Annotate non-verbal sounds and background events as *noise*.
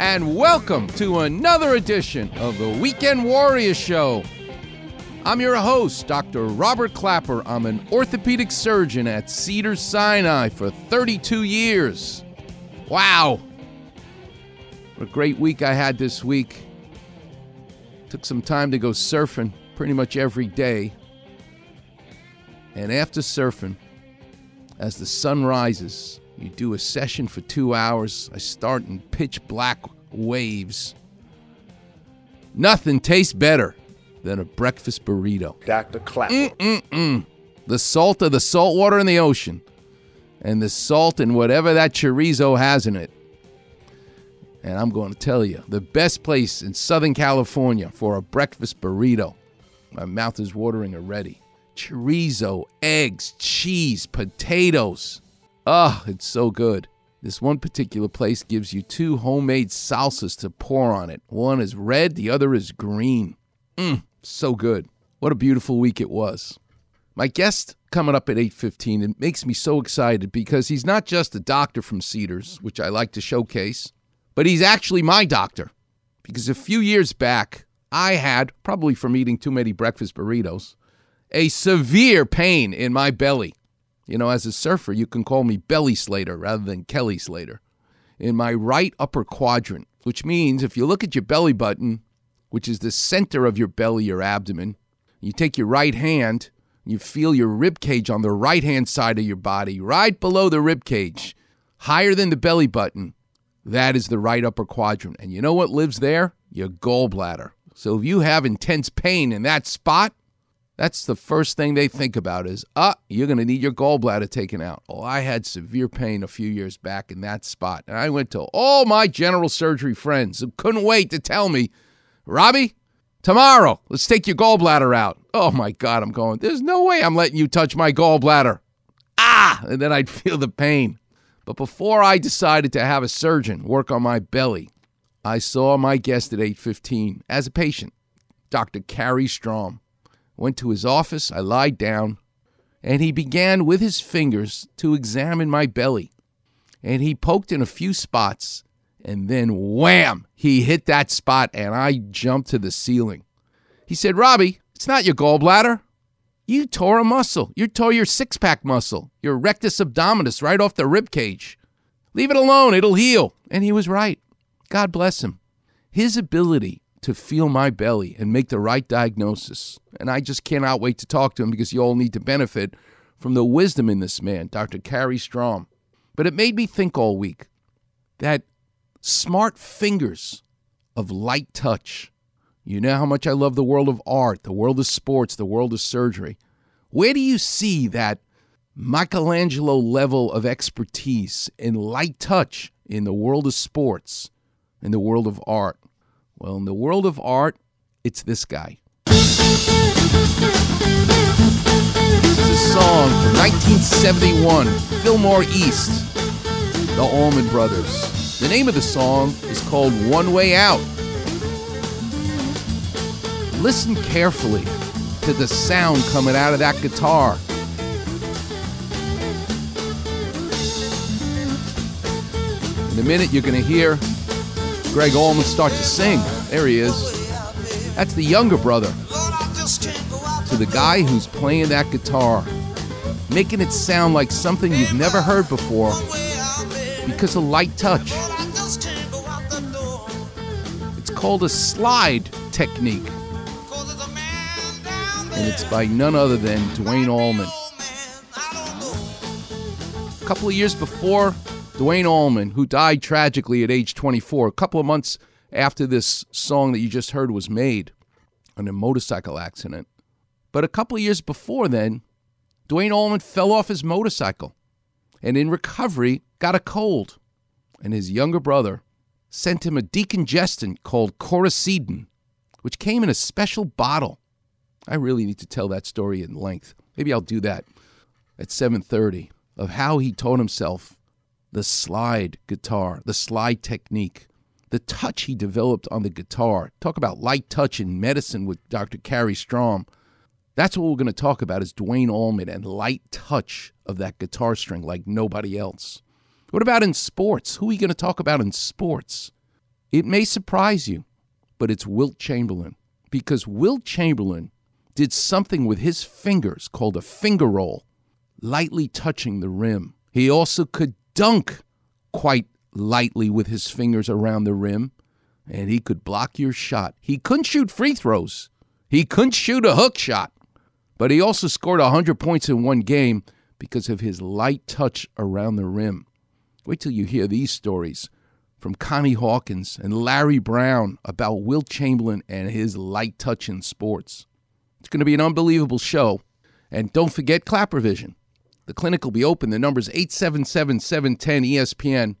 and welcome to another edition of the Weekend Warrior Show. I'm your host, Dr. Robert Klapper. I'm an orthopedic surgeon at Cedar Sinai for 32 years. Wow. What a great week I had this week. Took some time to go surfing pretty much every day. And after surfing, as the sun rises, you do a session for two hours. I start in pitch black waves. Nothing tastes better than a breakfast burrito. Dr. Klapper. Mm-mm-mm. The salt of the salt water in the ocean, and the salt in whatever that chorizo has in it. And I'm going to tell you, the best place in Southern California for a breakfast burrito. My mouth is watering already. Chorizo, eggs, cheese, potatoes. Ah, oh, it's so good. This one particular place gives you two homemade salsas to pour on it. One is red, the other is green. Mmm, so good. What a beautiful week it was. My guest coming up at 8:15 it makes me so excited because he's not just a doctor from Cedars, which I like to showcase, but he's actually my doctor. Because a few years back, I had, probably from eating too many breakfast burritos, a severe pain in my belly. You know, as a surfer, you can call me Belly Slater rather than Kelly Slater. In my right upper quadrant, which means if you look at your belly button, which is the center of your belly, your abdomen, you take your right hand, you feel your rib cage on the right hand side of your body, right below the rib cage, higher than the belly button. That is the right upper quadrant. And you know what lives there? Your gallbladder. So if you have intense pain in that spot, that's the first thing they think about is, ah, you're going to need your gallbladder taken out. Well, I had severe pain a few years back in that spot. And I went to all my general surgery friends who couldn't wait to tell me, Robbie, tomorrow, let's take your gallbladder out. Oh my God, I'm going, there's no way I'm letting you touch my gallbladder. Ah! And then I'd *laughs* feel the pain. But before I decided to have a surgeon work on my belly, I saw my guest at 8:15 as a patient, Dr. Carrie Strom. Went to his office, I lied down, and he began with his fingers to examine my belly. And he poked in a few spots, and then wham, he hit that spot, and I jumped to the ceiling. He said, Robbie, it's not your gallbladder. You tore a muscle. You tore your six pack muscle, your rectus abdominis, right off the rib cage. Leave it alone, it'll heal. And he was right. God bless him. His ability to feel my belly and make the right diagnosis. And I just cannot wait to talk to him because you all need to benefit from the wisdom in this man, Dr. Carrie Strom. But it made me think all week that smart fingers of light touch. You know how much I love the world of art, the world of sports, the world of surgery. Where do you see that Michelangelo level of expertise in light touch in the world of sports, in the world of art? Well, in the world of art, it's this guy. This is a song from 1971, Fillmore East, the Allman Brothers. The name of the song is called One Way Out. Listen carefully to the sound coming out of that guitar. In a minute, you're going to hear Gregg Allman start to sing. There he is. That's the younger brother to the guy who's playing that guitar, making it sound like something you've never heard before because of light touch. It's called a slide technique, and it's by none other than Duane Allman. A couple of years before Duane Allman, who died tragically at age 24, a couple of months after this song that you just heard was made, in a motorcycle accident. But a couple of years before then, Duane Allman fell off his motorcycle and in recovery got a cold. And his younger brother sent him a decongestant called Coricidin, which came in a special bottle. I really need to tell that story in length. Maybe I'll do that at 7:30 of how he taught himself the slide guitar, the slide technique, the touch he developed on the guitar. Talk about light touch in medicine with Dr. Carrie Strom. That's what we're going to talk about is Duane Allman and light touch of that guitar string like nobody else. What about in sports? Who are we going to talk about in sports? It may surprise you, but it's Wilt Chamberlain because Wilt Chamberlain did something with his fingers called a finger roll, lightly touching the rim. He also could dunk quite lightly with his fingers around the rim, and he could block your shot. He couldn't shoot free throws, he couldn't shoot a hook shot, but he also scored 100 points in one game because of his light touch around the rim. Wait till you hear these stories from Connie Hawkins and Larry Brown about Wilt Chamberlain and his light touch in sports. It's going to be an unbelievable show. And don't forget Klapper Vision. The clinic will be open. The number is 877 710 ESPN.